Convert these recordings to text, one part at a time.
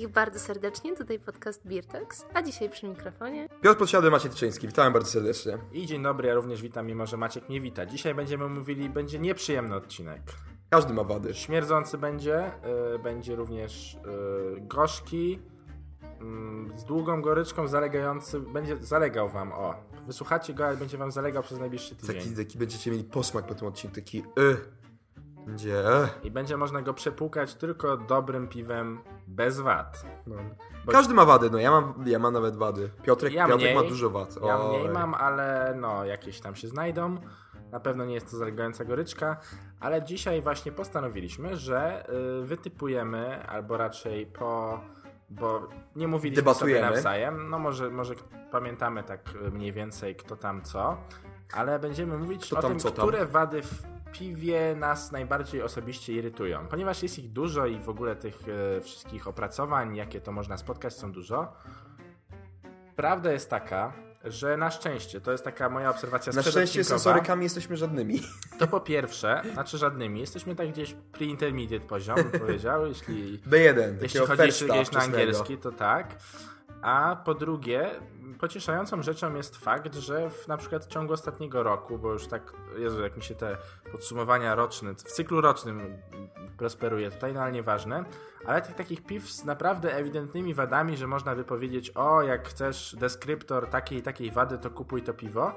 wszystkich bardzo serdecznie, tutaj podcast Talks, a dzisiaj przy mikrofonie Piotr Podsiadły, Maciej Tyczyński. Witam bardzo serdecznie. I dzień dobry, ja również witam, mimo że Maciek nie wita. Dzisiaj będziemy mówili, będzie nieprzyjemny odcinek. Każdy ma wady. Śmierdzący będzie, y, będzie również y, gorzki, y, z długą goryczką, zalegający, będzie zalegał wam, o. Wysłuchacie go, ale będzie wam zalegał przez najbliższy tydzień. Taki, taki będziecie mieli posmak po tym odcinku, taki y. Będzie y. I będzie można go przepłukać tylko dobrym piwem, bez wad. No. Bo- Każdy ma wady, no ja mam, ja mam nawet wady. Piotrek, Ja Piotrek mniej. ma dużo wad. Ja Oj. mniej mam, ale no, jakieś tam się znajdą. Na pewno nie jest to zalegająca goryczka, ale dzisiaj właśnie postanowiliśmy, że y, wytypujemy, albo raczej po. Bo nie mówiliśmy Debatujemy. sobie nawzajem. No może, może pamiętamy tak mniej więcej kto tam co, ale będziemy mówić Kto o tam, tym, co tam. które wady w piwie nas najbardziej osobiście irytują. Ponieważ jest ich dużo i w ogóle tych y, wszystkich opracowań, jakie to można spotkać, są dużo. Prawda jest taka, że na szczęście, to jest taka moja obserwacja Na szczęście sensorykami jesteśmy żadnymi. to po pierwsze, znaczy żadnymi, jesteśmy tak gdzieś pre-intermediate poziom, bym powiedział, jeśli, B1, jeśli chodzi gdzieś na angielski, to tak. A po drugie, pocieszającą rzeczą jest fakt, że w na przykład w ciągu ostatniego roku, bo już tak, Jezu, jak mi się te podsumowania roczne, w cyklu rocznym prosperuje tutaj, no ale nieważne, ale tych takich piw z naprawdę ewidentnymi wadami, że można by powiedzieć, o, jak chcesz deskryptor takiej i takiej wady, to kupuj to piwo.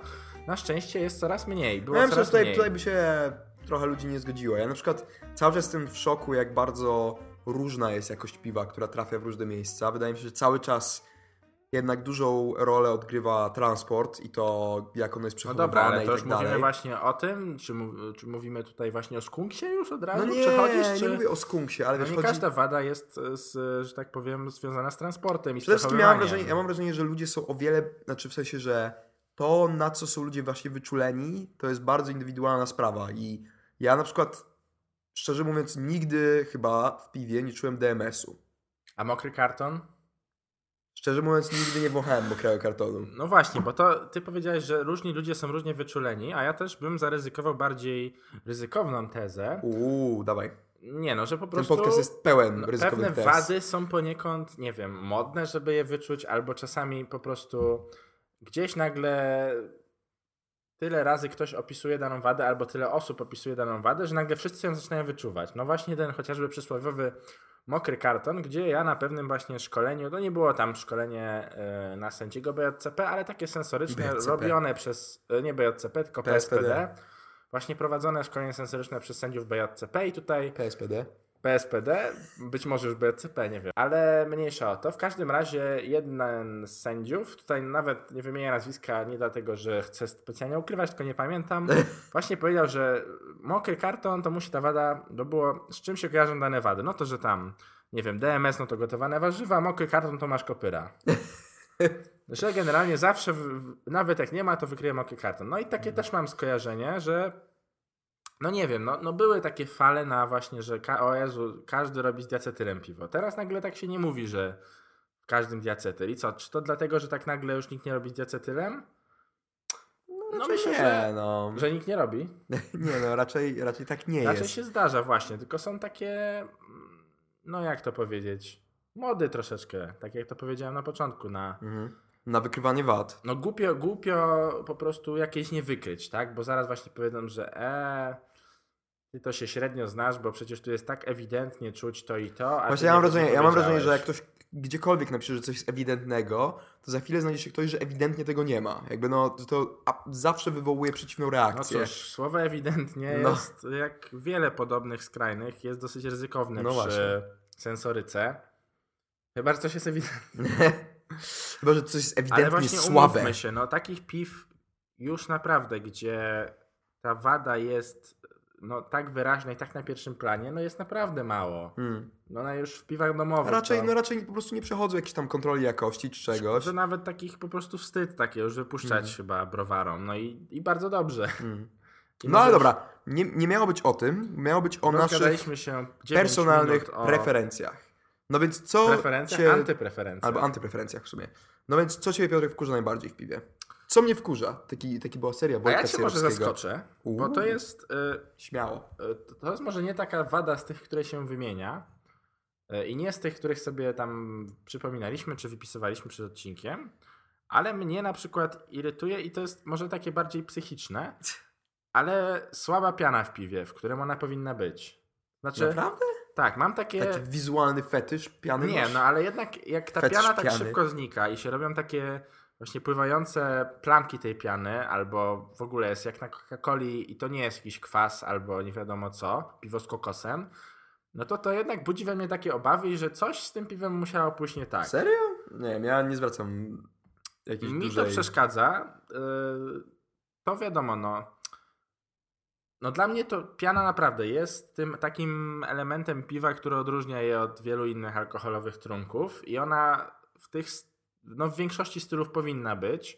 Na szczęście jest coraz mniej. Było ja coraz że tutaj, mniej. tutaj by się trochę ludzi nie zgodziło. Ja na przykład cały czas jestem w szoku, jak bardzo różna jest jakość piwa, która trafia w różne miejsca. Wydaje mi się, że cały czas jednak dużą rolę odgrywa transport i to, jak ono jest No przechowywane dobra, ale i to tak już mówimy dalej. właśnie o tym, czy, czy mówimy tutaj właśnie o skunksie już od razu? No nie, Przechodzisz, czy... nie mówię o skunksie, ale No wiesz, nie chodzi... każda wada jest, z, że tak powiem, związana z transportem i Przede wszystkim ja mam, wrażenie, ja mam wrażenie, że ludzie są o wiele, znaczy w sensie, że to, na co są ludzie właśnie wyczuleni, to jest bardzo indywidualna sprawa i ja na przykład, szczerze mówiąc, nigdy chyba w piwie nie czułem DMS-u. A mokry karton? Szczerze mówiąc, nigdy nie wąchałem mokrego kartonu. No właśnie, bo to ty powiedziałeś, że różni ludzie są różnie wyczuleni, a ja też bym zaryzykował bardziej ryzykowną tezę. Uuu, dawaj. Nie no, że po Ten prostu... podcast jest pełen No, ryzykownych pewne tez. wady są poniekąd, nie wiem, modne, żeby je wyczuć, albo czasami po prostu gdzieś nagle tyle razy ktoś opisuje daną wadę, albo tyle osób opisuje daną wadę, że nagle wszyscy ją zaczynają wyczuwać. No właśnie ten chociażby przysłowiowy mokry karton, gdzie ja na pewnym właśnie szkoleniu, to nie było tam szkolenie e, na sędziego BJCP, ale takie sensoryczne, BJCP. robione przez, e, nie BJCP, tylko PSPD. PSPD. Właśnie prowadzone szkolenie sensoryczne przez sędziów BJCP i tutaj PSPD. PSPD, być może już BCP, nie wiem. Ale mniejsza o to. W każdym razie jeden z sędziów, tutaj nawet nie wymienię nazwiska, nie dlatego, że chcę specjalnie ukrywać, tylko nie pamiętam, właśnie powiedział, że mokry karton to musi ta wada, to było, z czym się kojarzą dane wady? No to, że tam, nie wiem, DMS, no to gotowane warzywa, mokry karton to masz kopyra. Że generalnie zawsze, nawet jak nie ma, to wykryje mokry karton. No i takie też mam skojarzenie, że no nie wiem, no, no były takie fale na właśnie, że ka- o Jezu, każdy robi z diacetylem piwo. Teraz nagle tak się nie mówi, że w każdym diacetyl. I co, czy to dlatego, że tak nagle już nikt nie robi z diacetylem? No, Raczej myślę, nie, że, no. że nikt nie robi. Nie no, raczej, raczej tak nie Raczej jest. się zdarza właśnie, tylko są takie, no jak to powiedzieć, mody troszeczkę, tak jak to powiedziałem na początku, na Mhm. Na wykrywanie wad. no głupio, głupio po prostu jakieś nie wykryć, tak? Bo zaraz właśnie powiedzą, że e, ty to się średnio znasz, bo przecież tu jest tak ewidentnie czuć to i to. A Właśnie ja mam nie- wrażenie, nie ja mam wrażenie, że jak ktoś gdziekolwiek napisze, że coś jest ewidentnego, to za chwilę znajdzie się ktoś, że ewidentnie tego nie ma. Jakby no, to, zawsze wywołuje przeciwną No reakcję. cóż, słowo ewidentnie No. jest, jak wiele podobnych skrajnych, jest dosyć ryzykowne No przy właśnie. sensoryce. Chyba, że coś jest ewidentne. Chyba, że coś jest Ale ewidentnie właśnie słabe. się, no takich piw już naprawdę, gdzie ta wada jest no tak wyraźna i tak na pierwszym planie, no jest naprawdę mało. Hmm. No ona już w piwach domowych. Raczej, to, no raczej po prostu nie przechodzą jakieś tam kontroli jakości czy czegoś. Że nawet takich po prostu wstyd takie już wypuszczać Mm. chyba browarom. No i, i bardzo dobrze. Hmm. I No ale może dobra, nie, nie miało być o tym, miało być o już naszych rozgadaliśmy się 9 personalnych o preferencjach. No więc co preferencjach, cię... antypreferencjach. Albo antypreferencjach w sumie. No więc co ciebie, Piotr, wkurza najbardziej w piwie? Co mnie wkurza? Taki, taki była seria A Wojtka ja cię może zaskoczę, bo to Uuu. jest... Y, Śmiało. y, to jest może nie taka wada z tych, które się wymienia, E, I nie z tych, których sobie tam przypominaliśmy, czy wypisywaliśmy przed odcinkiem, ale mnie na przykład irytuje i to jest może takie bardziej psychiczne, ale słaba piana w piwie, w którym ona powinna być. Znaczy, Naprawdę? tak, mam takie... Taki wizualny fetysz piany Nie, masz? no ale jednak jak ta Fetysz piana tak piany. szybko znika i się robią takie właśnie pływające plamki tej piany, albo w ogóle jest jak na Coca-Coli i to nie jest jakiś kwas, albo nie wiadomo co, piwo z kokosem, no to to jednak budzi we mnie takie obawy, że coś z tym piwem musiało pójść nie tak. Serio? Nie wiem, ja nie zwracam jakiejś Mi dużej... to przeszkadza. Yy, To wiadomo, no. No dla mnie to piana naprawdę jest tym takim elementem piwa, który odróżnia je od wielu innych alkoholowych trunków i ona w tych, no w większości stylów powinna być.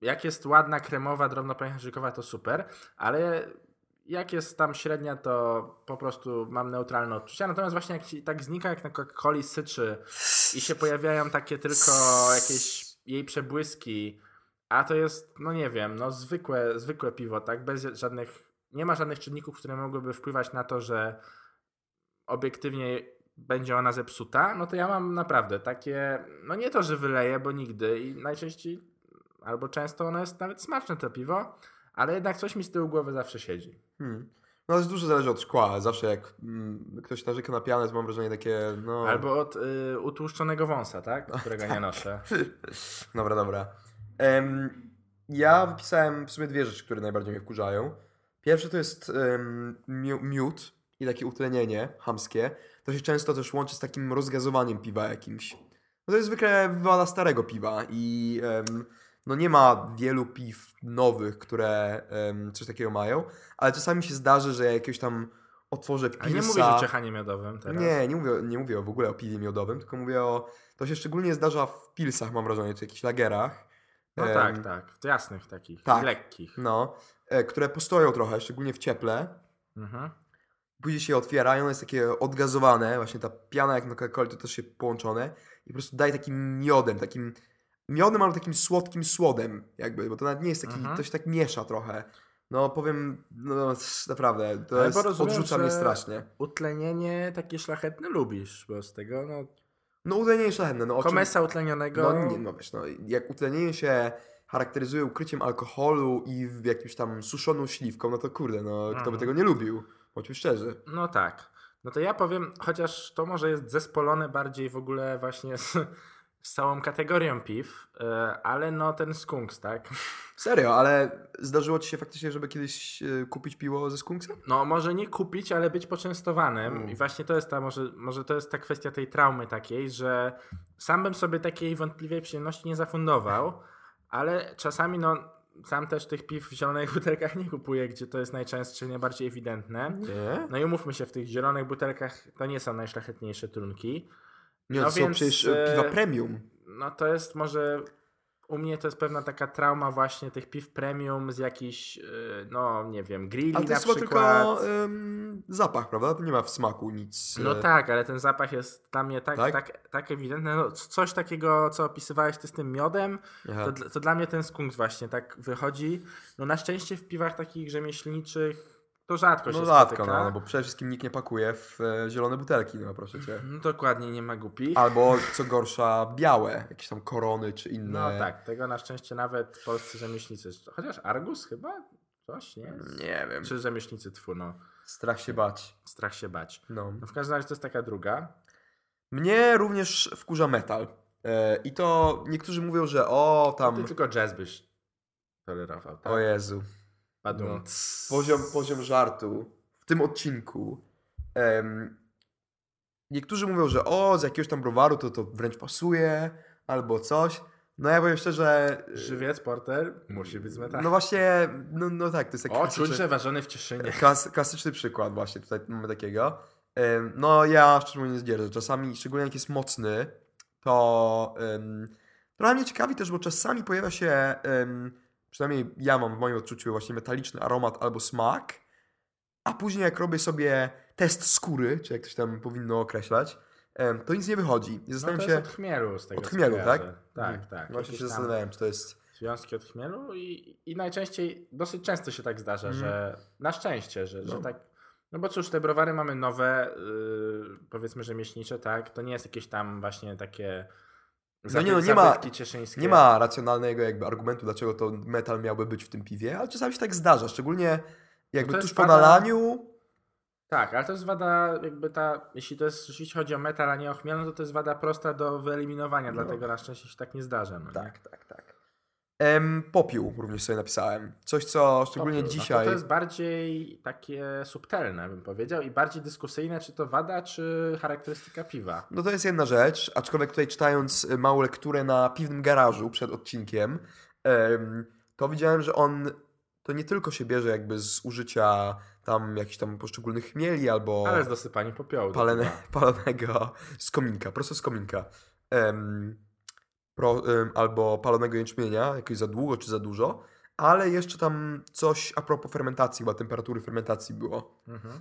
Jak jest ładna, kremowa, drobnopęcherzykowa to super, ale jak jest tam średnia, to po prostu mam neutralne odczucia. Natomiast właśnie jak tak znika, jak na Coca-Coli syczy i się pojawiają takie tylko jakieś jej przebłyski, a to jest, no nie wiem, no zwykłe, zwykłe piwo, tak? Bez żadnych, nie ma żadnych czynników, które mogłyby wpływać na to, że obiektywnie będzie ona zepsuta, no to ja mam naprawdę takie, no nie to, że wyleję, bo nigdy i najczęściej, albo często ono jest nawet smaczne to piwo, ale jednak coś mi z tyłu głowy zawsze siedzi. Hmm. No to dużo zależy od szkła. Zawsze jak mm, ktoś narzeka na pianę, to mam wrażenie takie, no... Albo od y, utłuszczonego wąsa, tak? Którego nie noszę. Dobra, dobra. Em, ja wypisałem w sumie dwie rzeczy, które najbardziej mnie wkurzają. Pierwsze to jest miu- miód i takie utlenienie hamskie. To się często też łączy z takim rozgazowaniem piwa jakimś. No to jest zwykle wywala starego piwa i em, no nie ma wielu piw nowych, które em, coś takiego mają, ale czasami się zdarzy, że ja jakiegoś tam otworzę pilsa. A nie mówisz o ciechanie miodowym teraz? Nie, nie mówię, nie mówię w ogóle o piwie miodowym, tylko mówię o. To się szczególnie zdarza w pilsach, mam wrażenie, czy jakichś lagerach. No Em, tak, tak. W jasnych takich, tak. lekkich. No, e, które postoją trochę, szczególnie w cieple. Mhm. Później się otwiera i ono jest takie odgazowane. Właśnie ta piana, jak na Coca-Coli, to też się połączone. I po prostu daje takim miodem, takim miodem, ale takim słodkim słodem, jakby, bo to nawet nie jest taki, Mhm. to się tak miesza trochę. No powiem, no naprawdę, to Ale jest, rozumiem, odrzuca mnie strasznie. Utlenienie takie szlachetne lubisz, bo z tego, no, No utlenienie szlachetne, no o czym- komesa utlenionego... No nie, no wiesz, no, jak utlenienie się charakteryzuje ukryciem alkoholu i w jakimś tam suszoną śliwką, no to kurde, no kto by Mhm. tego nie lubił? Bądźmy szczerzy. No tak. No to ja powiem, chociaż to może jest zespolone bardziej w ogóle właśnie z, z całą kategorią piw, e, ale no ten skunks, tak? Serio, ale zdarzyło ci się faktycznie, żeby kiedyś e, kupić piwo ze skunksem? No może nie kupić, ale być poczęstowanym Mm. i właśnie to jest ta, może, może to jest ta kwestia tej traumy takiej, że sam bym sobie takiej wątpliwej przyjemności nie zafundował, ale czasami no sam też tych piw w zielonych butelkach nie kupuję, gdzie to jest najczęstsze, najbardziej ewidentne. Nie. No i umówmy się, w tych zielonych butelkach to nie są najszlachetniejsze trunki. Nie, No to są więc, przecież e, piwa premium. No to jest może. U mnie to jest pewna taka trauma właśnie tych piw premium z jakichś, yy, no nie wiem, grilli Ale to na jest przykład. tylko em, zapach, prawda? To nie ma w smaku nic. No e, tak, ale ten zapach jest dla mnie tak, Tak? tak? tak, ewidentny. No, coś takiego, co opisywałeś ty z tym miodem, to, to dla mnie ten skunks właśnie tak wychodzi. No na szczęście w piwach takich rzemieślniczych to rzadko się No rzadko, spotyka. no, no, bo przede wszystkim nikt nie pakuje w e, zielone butelki, no proszę cię. No dokładnie, nie ma głupich. Albo co gorsza, białe, jakieś tam korony czy inne. No tak, tego na szczęście nawet polscy rzemieślnicy. Chociaż Argus chyba? Coś, nie? Nie wiem. Czy rzemieślnicy tfu, no. Strach się bać. Strach się bać. No. No w każdym razie to jest taka druga. Mnie również wkurza metal. E, I to niektórzy mówią, że o Ty tam. tylko jazz byś tolerował, tak? O Jezu. Badum. No. Poziom, poziom żartu w tym odcinku. Em, niektórzy mówią, że o, z jakiegoś tam browaru to, to wręcz pasuje, albo coś. No ja powiem szczerze. e, Żywiec, porter, musi być z metalu. No właśnie, no, no tak, to jest taki o, klasyczny- czuć, że ważony w Cieszynie. Klas, klasyczny przykład właśnie tutaj mamy takiego. Em, No ja szczerze mówiąc nie zdzierżę. Czasami, szczególnie jak jest mocny, to um, trochę mnie ciekawi też, bo czasami pojawia się, em, przynajmniej ja mam w moim odczuciu właśnie metaliczny aromat albo smak, a później jak robię sobie test skóry, czy jak to się tam powinno określać, to nic nie wychodzi. I No to zastanawiam jest się, od chmielu z tego od chmielu, tak? Tak, Mhm. tak. Właśnie się zastanawiałem, czy to jest... Związki od chmielu i, i najczęściej, dosyć często się tak zdarza, Mhm. że na szczęście, że, że No. tak No bo cóż, te browary mamy nowe, yy, powiedzmy rzemieślnicze, tak? To nie jest jakieś tam właśnie takie No nie, no nie ma-. Nie ma racjonalnego jakby argumentu, dlaczego to metal miałby być w tym piwie, ale czasami się tak zdarza, szczególnie jakby To tuż po wada- nalaniu. Tak, ale to jest wada jakby ta, jeśli to jest, jeśli chodzi o metal, a nie o chmiel, no to to jest wada prosta do wyeliminowania, No. dlatego na szczęście się tak nie zdarza. No, nie? Tak, tak, tak. Em, popiół również sobie napisałem. Coś, co szczególnie Popiół. No dzisiaj... to, to jest bardziej takie subtelne, bym powiedział, i bardziej dyskusyjne, czy to wada, czy charakterystyka piwa. No to jest jedna rzecz, aczkolwiek tutaj czytając y, małą lekturę na piwnym garażu przed odcinkiem, em, to widziałem, że on to nie tylko się bierze jakby z użycia tam jakichś tam poszczególnych chmieli albo Ale z dosypaniem popiołu. palene, palonego z kominka, prosto z kominka. Em, pro, albo palonego jęczmienia, jakoś za długo czy za dużo, ale jeszcze tam coś a propos fermentacji, chyba temperatury fermentacji było. Mhm.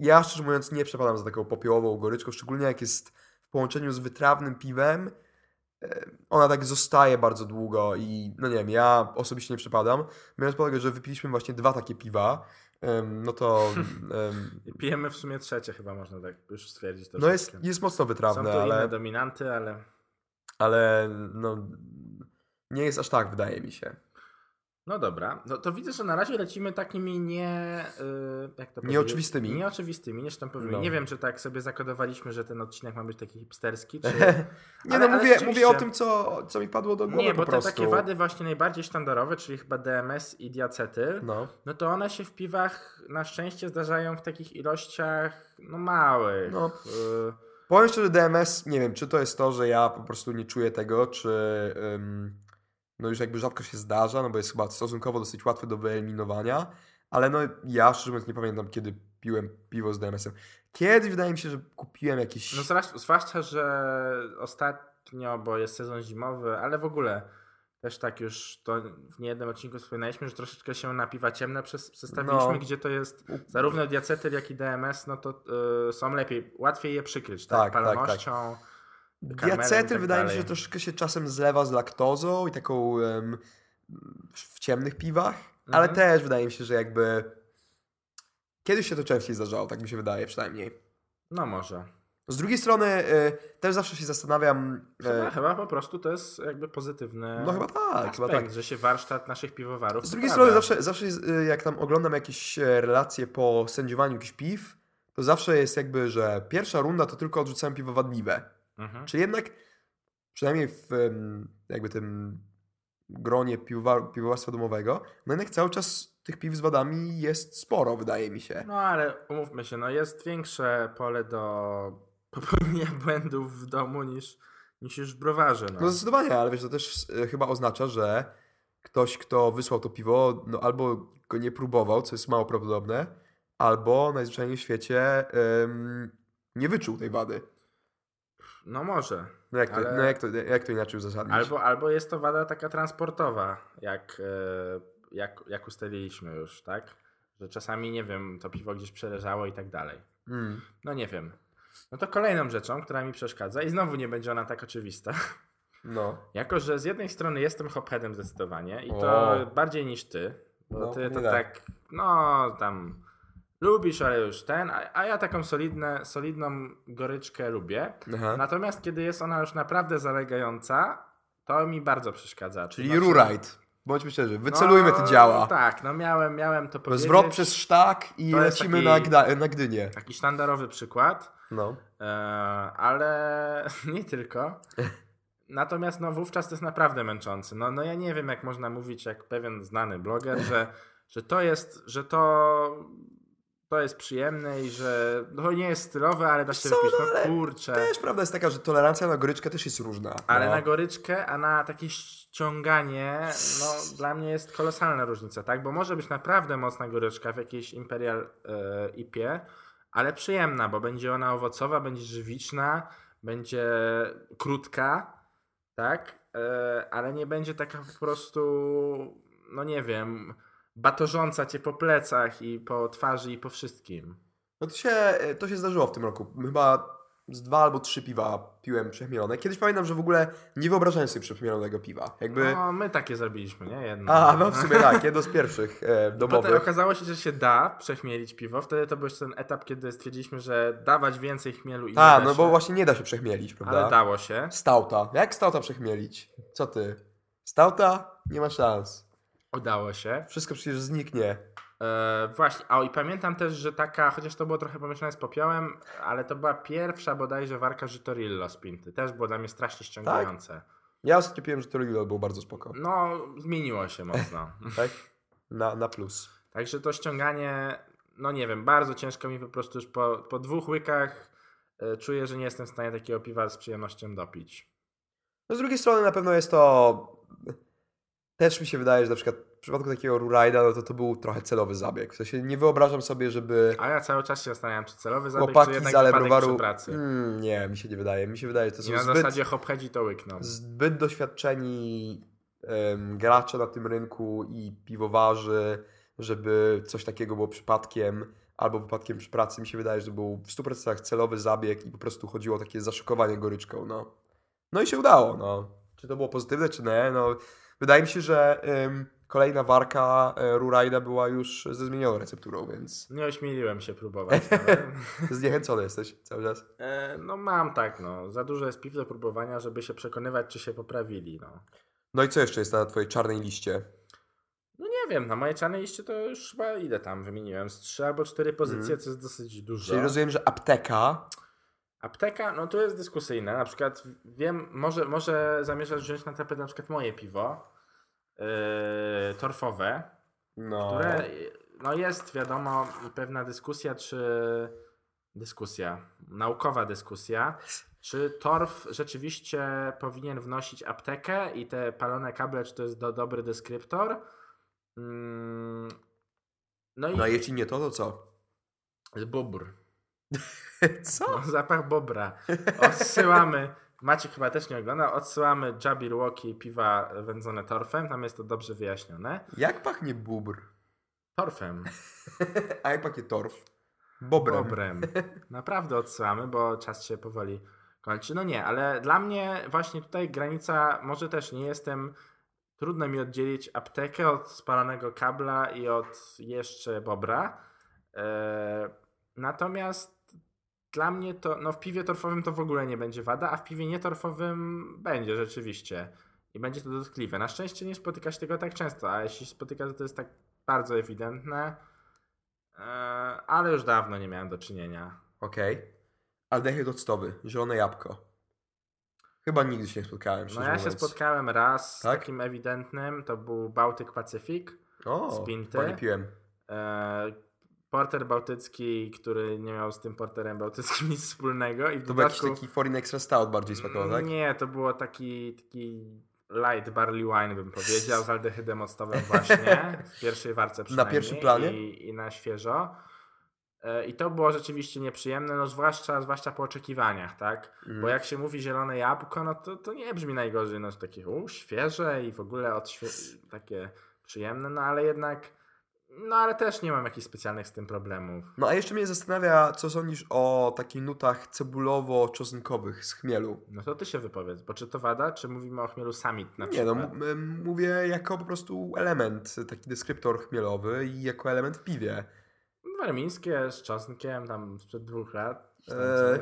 Ja szczerze mówiąc nie przepadam za taką popiołową goryczką, szczególnie jak jest w połączeniu z wytrawnym piwem. em, Ona tak zostaje bardzo długo i no nie wiem, ja osobiście nie przepadam. Biorąc pod uwagę, że wypiliśmy właśnie dwa takie piwa, no to I Pijemy w sumie trzecie chyba, można tak już stwierdzić. no jest, jest mocno Są wytrawne, tu inne ale, dominanty, ale ale no, nie jest aż tak, wydaje mi się. no dobra. No to widzę, że na razie lecimy takimi nie... y, jak to? Nieoczywistymi. Nieoczywistymi, niesztampowymi. No. Nie wiem, czy tak sobie zakodowaliśmy, że ten odcinek ma być taki hipsterski, czy... Nie Ale- no, ale mówię, rzeczywiście- mówię o tym, co, co mi padło do głowy Nie, po bo te prostu. takie wady właśnie najbardziej sztandarowe, czyli chyba DMS i diacetyl, No. no to one się w piwach na szczęście zdarzają w takich ilościach no małych. No. Y, Powiem szczerze, DMS, nie wiem, czy to jest to, że ja po prostu nie czuję tego, czy no już jakby rzadko się zdarza, no bo jest chyba stosunkowo dosyć łatwe do wyeliminowania, ale no ja szczerze mówiąc nie pamiętam, kiedy piłem piwo z DMS-em. Kiedyś wydaje mi się, że kupiłem jakieś... No zwłasz- zwłaszcza, że ostatnio, bo jest sezon zimowy, ale w ogóle też tak już to w niejednym odcinku wspominaliśmy, że troszeczkę się na piwa ciemne przes- przestawiliśmy, No. gdzie to jest zarówno diacetyl, jak i DMS, no to y, są lepiej, łatwiej je przykryć, Tak, tak, tak, tak. palonością. karmelem i Diacetyl tak wydaje mi się, że troszeczkę się czasem zlewa z laktozą i taką em, w ciemnych piwach, ale Mhm. też wydaje mi się, że jakby kiedyś się to częściej zdarzało, tak mi się wydaje przynajmniej. No może. Z drugiej strony e, też zawsze się zastanawiam. Chyba, E, chyba po prostu to jest jakby pozytywny no chyba tak, aspekt, chyba tak. że się warsztat naszych piwowarów Z drugiej strony zawsze, zawsze e, jak tam oglądam jakieś relacje po sędziowaniu jakichś piw, to zawsze jest jakby, że pierwsza runda to tylko odrzucałem piwo wadliwe. Mhm. Czy jednak przynajmniej w jakby tym gronie piwowa- piwowarstwa domowego, no jednak cały czas tych piw z wadami jest sporo, wydaje mi się. No ale umówmy się, no jest większe pole do popełnienia błędów w domu niż, niż już w browarze. No. No zdecydowanie, ale wiesz, to też e, chyba oznacza, że ktoś, kto wysłał to piwo, no albo go nie próbował, co jest mało prawdopodobne, albo najzwyczajniej w świecie em, nie wyczuł tej wady. no może. No jak to, Ale- no jak to, jak to inaczej uzasadnić? Albo, albo jest to wada taka transportowa, jak, e, jak, jak ustaliliśmy już, tak? Że czasami, nie wiem, to piwo gdzieś przeleżało i tak dalej. Mm. No nie wiem. No to kolejną rzeczą, która mi przeszkadza i znowu nie będzie ona tak oczywista. No. Jako, że z jednej strony jestem hopheadem zdecydowanie i O. to bardziej niż ty, bo No, ty to tak. tak, no tam lubisz, ale już ten, a, a ja taką solidne, solidną goryczkę lubię. Aha. Natomiast kiedy jest ona już naprawdę zalegająca, to mi bardzo przeszkadza. Czyli znaczy- rurajt. Bądźmy szczerzy, wycelujmy te No, działa. Tak, no miałem, miałem to powiedzieć. Zwrot przez sztak i lecimy taki- na, Gda- na Gdynię. Taki sztandarowy przykład, No. e, ale nie tylko. Natomiast no, wówczas to jest naprawdę męczące. No, no ja nie wiem, jak można mówić, jak pewien znany bloger, że, że to jest, że to, to jest przyjemne i że to nie jest stylowe, ale da się wypić. no No kurczę. Też prawda jest taka, że tolerancja na goryczkę też jest różna. Ale no. na goryczkę, a na takie ściąganie, no dla mnie jest kolosalna różnica, tak? Bo może być naprawdę mocna goryczka w jakiejś Imperial e, IPie, ale przyjemna, bo będzie ona owocowa, będzie żywiczna, będzie krótka, tak? E, ale nie będzie taka po prostu, no nie wiem, batorząca cię po plecach i po twarzy i po wszystkim. No to się, to się zdarzyło w tym roku. Chyba z dwa albo trzy piwa piłem przechmielone. Kiedyś pamiętam, że w ogóle nie wyobrażałem sobie przechmielonego piwa. Jakby... No, my takie zrobiliśmy, nie? Jedno. A, no w sumie tak, jedno z pierwszych e, Potem domowych. okazało się, że się da przechmielić piwo. Wtedy to był jeszcze ten etap, kiedy stwierdziliśmy, że dawać więcej chmielu i A, no się, bo właśnie nie da się przechmielić, prawda? Ale dało się. Stauta. Jak stauta przechmielić? Co ty? Stauta? Nie ma szans. Udało się. Wszystko przecież zniknie. E, właśnie, a i pamiętam też, że taka, chociaż to było trochę pomieszane z popiołem, ale to była pierwsza bodajże warka Żytorillo z Pinty. Też było dla mnie strasznie ściągające. Ja ostatnio piłem, że to Lilo było bardzo spoko. No, zmieniło się mocno. Tak? Na, na plus. Także to ściąganie, no nie wiem, bardzo ciężko mi po prostu już po, po dwóch łykach e, czuję, że nie jestem w stanie takiego piwa z przyjemnością dopić. No z drugiej strony na pewno jest to... Też mi się wydaje, że na przykład w przypadku takiego Rurajda, no to to był trochę celowy zabieg. W sensie nie wyobrażam sobie, żeby A ja cały czas się zastanawiam, czy celowy zabieg, czy chłopaki jednak z Ale wypadek Browaru... przy pracy. Mm, nie, mi się nie wydaje. Mi się wydaje, że to I są na zbyt... zasadzie hopchedzi to łykną. zbyt doświadczeni em, gracze na tym rynku i piwowarzy, żeby coś takiego było przypadkiem albo wypadkiem przy pracy. Mi się wydaje, że to był w 100% celowy zabieg i po prostu chodziło o takie zaszokowanie goryczką. No, no i się udało. No. Czy to było pozytywne, czy nie? No, wydaje mi się, że kolejna warka e, Rurajda była już ze zmienioną recepturą, więc Nie ośmieliłem się próbować. Ale... zniechęcony jesteś cały czas. E, no mam tak, no. Za dużo jest piw do próbowania, żeby się przekonywać, czy się poprawili, no. No i co jeszcze jest na twojej czarnej liście? No nie wiem, na mojej czarnej liście to już chyba ile tam wymieniłem? Z trzy albo cztery pozycje, Mhm. co jest dosyć dużo. Czyli rozumiem, że apteka Apteka, no to jest dyskusyjne. Na przykład wiem, może, może zamierzasz wziąć na tapetę na przykład moje piwo yy, torfowe, no, które no jest wiadomo pewna dyskusja, czy dyskusja, naukowa dyskusja, czy torf rzeczywiście powinien wnosić aptekę i te palone kable, czy to jest do, dobry deskryptor. Mm, no i No jeśli nie to, to co? bobr. Co? No, zapach bobra. Odsyłamy. Maciek chyba też nie ogląda. Odsyłamy Jabberwocky piwa wędzone torfem. Tam jest to dobrze wyjaśnione. Jak pachnie bubr? Torfem. A jak pachnie torf? Bobrem. Bobrem. Naprawdę odsyłamy, bo czas się powoli kończy. No nie, ale dla mnie właśnie tutaj granica, może też nie jestem, trudno mi oddzielić aptekę od spalonego kabla i od jeszcze bobra. E, natomiast dla mnie to, no w piwie torfowym to w ogóle nie będzie wada, a w piwie nietorfowym będzie rzeczywiście. I będzie to dotkliwe. Na szczęście nie spotyka się tego tak często, a jeśli spotyka, to to jest tak bardzo ewidentne. E, ale już dawno nie miałem do czynienia. Okej. Aldehyd octowy. Zielone jabłko. Chyba nigdy się nie spotkałem, No ja się mówiąc. spotkałem raz z Tak? takim ewidentnym, to był Bałtyk Pacyfik. O, z Pinty. nie piłem. E, porter bałtycki, który nie miał z tym porterem bałtyckim nic wspólnego i w To był dodatku... taki foreign extra stout bardziej smakował, tak? Nie, to było taki, taki light barley wine bym powiedział, z aldehydem octowym właśnie, w pierwszej warce przynajmniej. pierwszym planie? I, I na świeżo. E, I to było rzeczywiście nieprzyjemne, no zwłaszcza, zwłaszcza po oczekiwaniach, tak? Mm. Bo jak się mówi zielone jabłko, no to, to nie brzmi najgorzej, no takie u, świeże i w ogóle odświe- takie przyjemne, no ale jednak, no ale też nie mam jakichś specjalnych z tym problemów. No a jeszcze mnie zastanawia, co sądzisz o takich nutach cebulowo-czosnkowych z chmielu? No to ty się wypowiedz, bo czy to wada, czy mówimy o chmielu summit na nie, przykład? no m- mówię jako po prostu element, taki deskryptor chmielowy i jako element w piwie. Warmińskie z czosnkiem tam sprzed dwóch lat. Eee.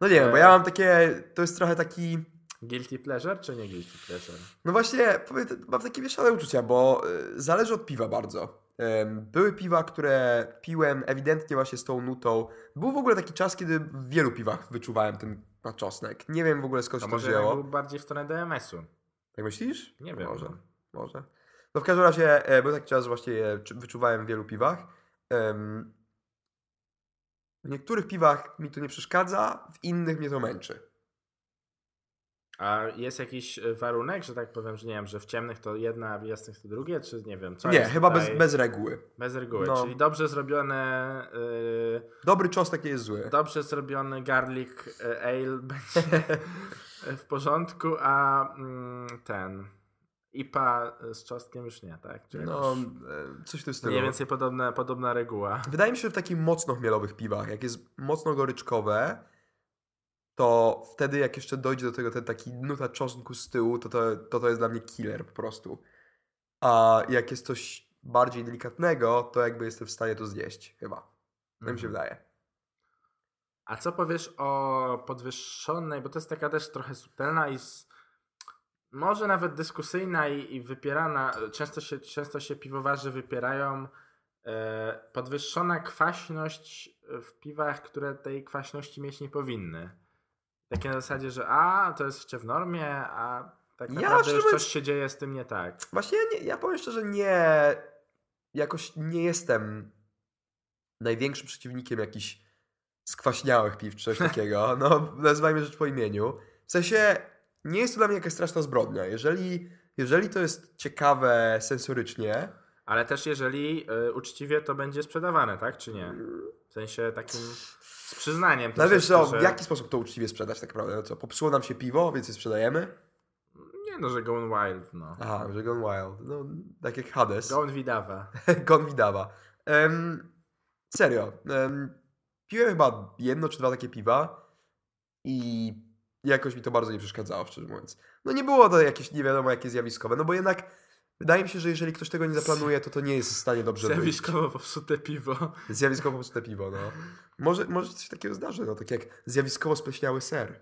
No nie wiem, bo ja mam takie, to jest trochę taki... Guilty pleasure czy nie guilty pleasure? No właśnie, powiem, mam takie mieszane uczucia, bo y, zależy od piwa bardzo. Były piwa, które piłem ewidentnie właśnie z tą nutą. Był w ogóle taki czas, kiedy w wielu piwach wyczuwałem ten czosnek. Nie wiem w ogóle skąd To się to może wzięło. był bardziej w stronę DMS-u. Tak myślisz? Nie wiem. Może, może. No w każdym razie e, był taki czas, że właśnie czu- wyczuwałem w wielu piwach. W niektórych piwach mi to nie przeszkadza, w innych mnie to męczy. A jest jakiś e, warunek, że tak powiem, że nie wiem, że w ciemnych to jedna, a w jasnych to drugie, czy nie wiem, co nie, chyba tutaj? bez, bez reguły. Bez reguły, no. czyli dobrze zrobione yy, Dobry czosnek nie jest zły. dobrze zrobiony garlic e, ale będzie w porządku, a mm, ten IPA z czosnkiem już nie, tak? Czy No, coś w tym stylu. mniej więcej podobna, podobna reguła. Wydaje mi się, że w takich mocno chmielowych piwach, jak jest mocno goryczkowe, to wtedy jak jeszcze dojdzie do tego ten taki nuta czosnku z tyłu, to to, to, to jest dla mnie killer po prostu. A jak jest coś bardziej delikatnego, to jakby jestem w stanie to zjeść chyba. Tak mi się Mhm. wydaje. A co powiesz o podwyższonej, bo to jest taka też trochę subtelna i z, może nawet dyskusyjna i, i wypierana, często się, często się piwowarzy wypierają, e, podwyższona kwaśność w piwach, które tej kwaśności mieć nie powinny. Takie na zasadzie, że a, to jest jeszcze w normie, a tak Ja, naprawdę szczerze już coś się dzieje z tym nie tak. Właśnie nie, ja powiem szczerze, nie. Jakoś nie jestem największym przeciwnikiem jakichś skwaśniałych piw czy coś takiego. No, nazywajmy rzecz po imieniu. W sensie, nie jest to dla mnie jakaś straszna zbrodnia. Jeżeli, jeżeli to jest ciekawe sensorycznie, Ale też jeżeli y, uczciwie to będzie sprzedawane, tak? Czy nie? W sensie takim z przyznaniem. no wiesz, no, w jaki sposób to uczciwie sprzedać tak naprawdę? No co, popsuło nam się piwo, więc je sprzedajemy? Nie no, że Gone Wild, no. Aha, że Gone Wild. No, tak jak Hades. Gone Widawa. Gon Widawa. Em, serio. Um, piłem chyba jedno czy dwa takie piwa i jakoś mi to bardzo nie przeszkadzało, szczerze mówiąc. No nie było to jakieś nie wiadomo jakie zjawiskowe, no bo jednak wydaje mi się, że jeżeli ktoś tego nie zaplanuje, to to nie jest w stanie dobrze wyjść. Zjawiskowo popsute piwo. Zjawiskowo po prostu te piwo, no. Może, może coś takiego zdarzy, no tak jak zjawiskowo spleśniały ser.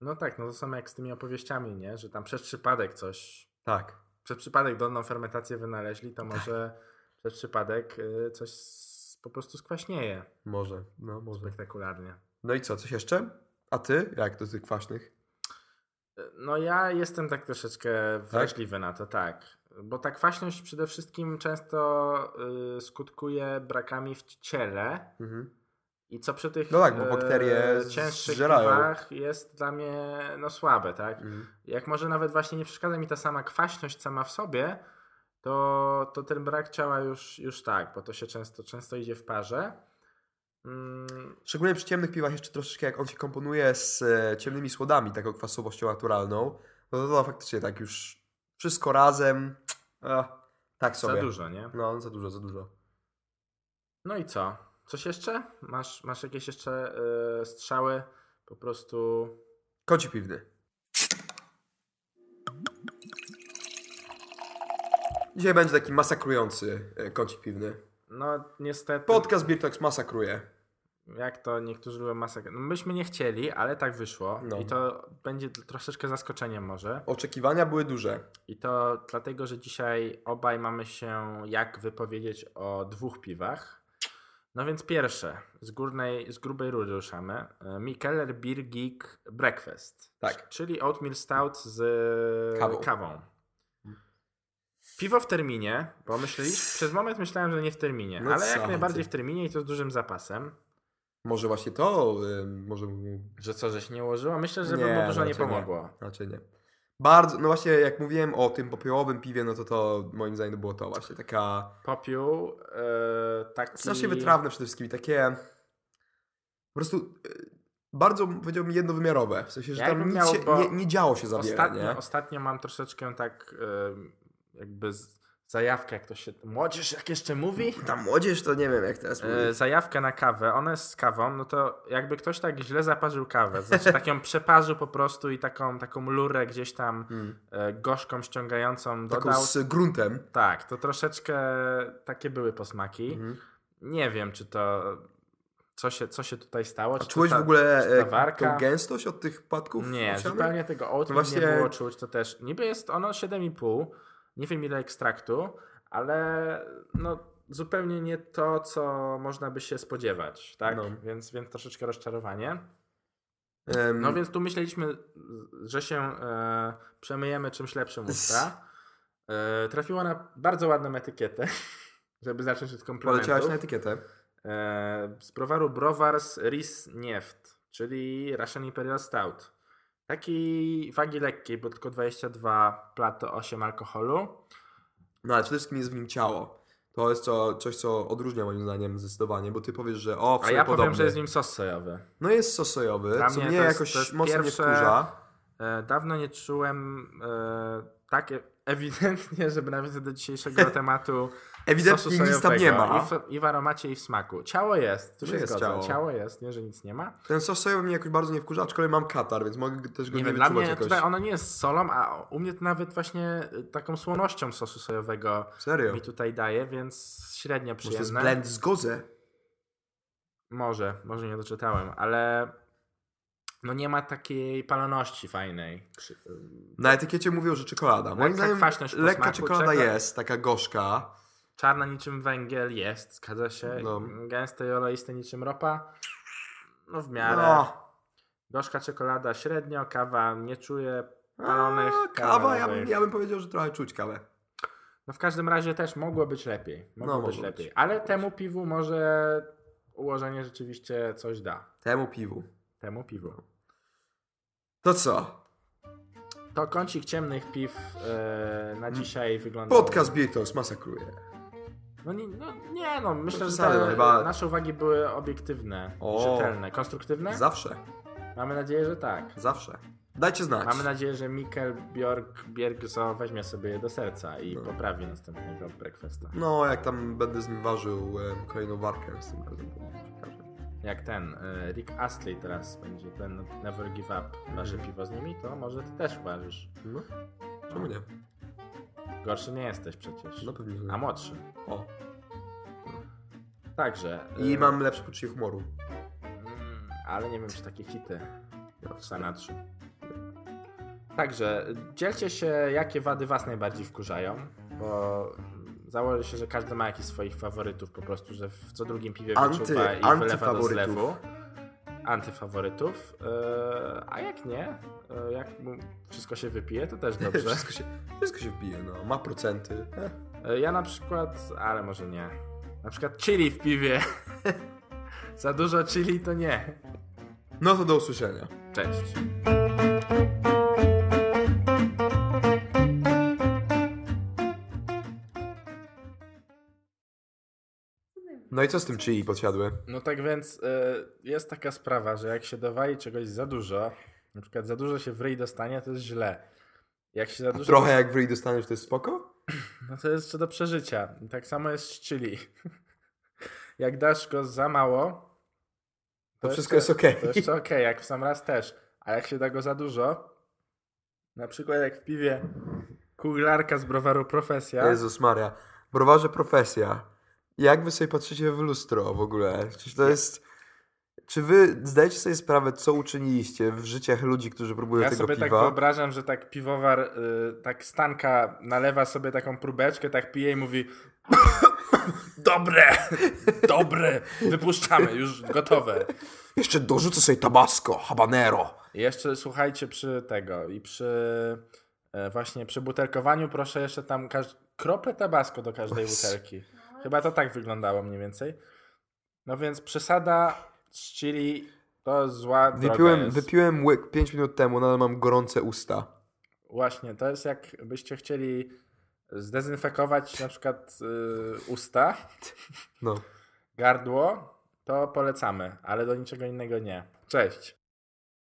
No tak, no to samo jak z tymi opowieściami, nie? Że tam przez przypadek coś, Tak. przez przypadek dolną fermentację wynaleźli, to może przez przypadek y, coś po prostu skwaśnieje Może, no może. spektakularnie. No i co, coś jeszcze? A ty? Jak do tych kwaśnych? Y, No ja jestem tak troszeczkę wrażliwy na to, tak. Bo ta kwaśność przede wszystkim często y, skutkuje brakami w ciele. Mhm. I co przy tych No tak, bo bakterie e, cięższych zżerają. piwach jest dla mnie no, słabe, tak? Mhm. Jak może nawet właśnie nie przeszkadza mi ta sama kwaśność sama w sobie, to, to ten brak ciała już, już tak, bo to się często, często idzie w parze. Mm, Szczególnie przy ciemnych piwach jeszcze troszeczkę jak on się komponuje z e, ciemnymi słodami, taką kwasowością naturalną, no to, to faktycznie tak już wszystko razem, a, tak sobie. za dużo, nie? No, za dużo, za dużo. No i co? Coś jeszcze? Masz, masz jakieś jeszcze e, strzały? Po prostu Koci piwny. Dzisiaj będzie taki masakrujący e, koci piwny. no niestety Podcast Beer masakruje. Jak to niektórzy lubią masakr. No, myśmy nie chcieli, ale tak wyszło No. i to będzie troszeczkę zaskoczeniem może. Oczekiwania były duże. I to dlatego, że dzisiaj obaj mamy się jak wypowiedzieć o dwóch piwach. No więc pierwsze, z, górnej, z grubej rury ruszamy. E, Mikkeller Beer Geek Breakfast. Tak. Czyli Oatmeal Stout z Kawą. kawą. Piwo w terminie, bo myśleliśmy, przez moment myślałem, że nie w terminie, No ale co jak najbardziej w terminie i to z dużym zapasem. Może właśnie to, może Że co, że się nie ułożyło? Myślę, że by mu dużo nie raczej nie. pomogło. Raczej nie. Bardzo, no właśnie jak mówiłem o tym popiołowym piwie, no to to moim zdaniem to było to właśnie taka Popiół, e, taki... strasznie wytrawne przede wszystkim, takie po prostu e, bardzo powiedziałbym jednowymiarowe, w sensie, że tam nic miał, się, nie, nie działo się za wiele, Ostatnio, nie? ostatnio mam troszeczkę tak e, jakby z, zajawkę, jak to się... Młodzież jak jeszcze mówi? Ta młodzież to nie wiem jak teraz E, mówić. zajawkę na kawę, ona jest z kawą, no to jakby ktoś tak źle zaparzył kawę, znaczy taką przeparzył po prostu i taką, taką lurę gdzieś tam Hmm. gorzką ściągającą Taką dodał. z gruntem. Tak, to troszeczkę takie były posmaki. Mhm. Nie wiem, czy to... Co się, co się tutaj stało? A czy to czułeś ta- w ogóle e, tą gęstość od tych płatków? Nie, owsianych? zupełnie tego oatmeal Właśnie- nie było czuć, to też. Niby jest ono 7,5, nie wiem ile ekstraktu, ale no zupełnie nie to, co można by się spodziewać, tak? No. Więc, więc troszeczkę rozczarowanie. Em, No więc tu myśleliśmy, że się e, przemyjemy czymś lepszym ustra. E, trafiła na bardzo ładną etykietę, żeby zacząć od komplementów. na etykietę. E, z browaru Browars Ris Nieft, czyli Russian Imperial Stout. Taki wagi lekkiej, bo tylko 22 plato 8 alkoholu. No ale przede wszystkim jest w nim ciało. To jest co, coś, co odróżnia moim zdaniem zdecydowanie, bo ty powiesz, że o, w A ja powiem, podobny. że jest w nim sos sojowy. No jest sos sojowy, Dla co mnie mnie jest- jakoś mocno pierwsze- nie wkurza. E, dawno nie czułem e, Tak, e- ewidentnie, żeby nawiązać do dzisiejszego tematu. Ewidentnie nic tam nie ma. I w, I w aromacie, i w smaku. Ciało jest, tu się jest zgodzę. ciało. jest, nie, że nic nie ma. Ten sos sojowy mnie jakoś bardzo nie wkurza, aczkolwiek mam katar, więc mogę też go Nie nie, wiem, dla mnie jakoś. tutaj ono nie jest solą, a u mnie to nawet właśnie y, taką słonością sosu sojowego Serio? mi tutaj daje, więc średnio Może to jest przyjemne. blend z goze? Może, może nie doczytałem, ale no nie ma takiej paloności fajnej. Na etykiecie mówią, że czekolada. Moim Lekka zdaniem lekka czekolada czego- jest, taka gorzka. Czarna niczym węgiel jest, zgadza się. No. Gęste i oleiste niczym ropa. No w miarę. No, Gorzka czekolada średnio, kawa nie czuję palonych. a, kawa, ja ja bym powiedział, że trochę czuć kawę. No w każdym razie też mogło być lepiej. Mogło No, być mogło lepiej. być. Ale temu piwu może ułożenie rzeczywiście coś da. Temu piwu. Temu piwu. To co? To kącik ciemnych piw e, na dzisiaj wygląda. Podcast Beatles masakruje. No nie, no, nie no, myślę, że te no chyba- nasze uwagi były obiektywne, O. rzetelne, konstruktywne. Zawsze, Mamy nadzieję, że tak. zawsze. Dajcie znać. Mamy nadzieję, że Mikkel Björk Bjergso weźmie sobie je do serca i No. poprawi następnego breakfasta. No, jak tam będę z nim ważył em, kolejną warkę z tym razem. Jak ten e, Rick Astley teraz będzie ten Never Give Up waży Mhm. piwo z nimi, to może ty też ważysz. No, czemu nie? Gorszy nie jesteś przecież. No pewnie. A młodszy. O. Także. I e, mam lepsze poczucie humoru. mm, Ale nie wiem, czy takie hity w Sanatrzy. Także dzielcie się, jakie wady was najbardziej wkurzają, bo założę się, że każdy ma jakiś swoich faworytów po prostu, że w co drugim piwie Anty- wyczuwa i wylewa do zlewu. Antyfaworytów. Eee, a jak nie, e, jak wszystko się wypije, to też dobrze. wszystko, się, wszystko się wbije, no. Ma procenty. E, Ja na przykład, ale może nie. Na przykład chili w piwie. Za dużo chili to nie. No to do usłyszenia. Cześć. No i co z tym chili podsiadły? No tak więc e, jest taka sprawa, że jak się dowali czegoś za dużo, na przykład za dużo się w ryj dostanie, to jest źle. Jak się za dużo... Trochę jak w ryj dostaniesz, to jest spoko? No to jest jeszcze do przeżycia. Tak samo jest z chili. jak dasz go za mało, To wszystko jest okej. To jeszcze okej, jak w sam raz też. A jak się da go za dużo, na przykład jak w piwie kuglarka z browaru Profesja, Jezus Maria. Browarze profesja. Jak wy sobie patrzycie w lustro w ogóle? Czy to jest... Czy wy zdajecie sobie sprawę, co uczyniliście w życiach ludzi, którzy próbują ja tego sobie tak piwa? wyobrażam, że tak piwowar, y, tak Stanka nalewa sobie taką próbeczkę, tak pije i mówi dobre, dobre, wypuszczamy, już gotowe. Jeszcze dorzucę sobie tabasco, habanero. I jeszcze słuchajcie przy tego i przy e, właśnie przy butelkowaniu proszę jeszcze tam każ- kroplę tabasco do każdej butelki. Chyba to tak wyglądało mniej więcej. No więc przesada z chili to zła droga Wypiłem, jest. wypiłem łyk 5 minut temu, nadal mam gorące usta. Właśnie, to jest jak byście chcieli zdezynfekować na przykład y, usta, No. gardło, to polecamy, ale do niczego innego nie. Cześć.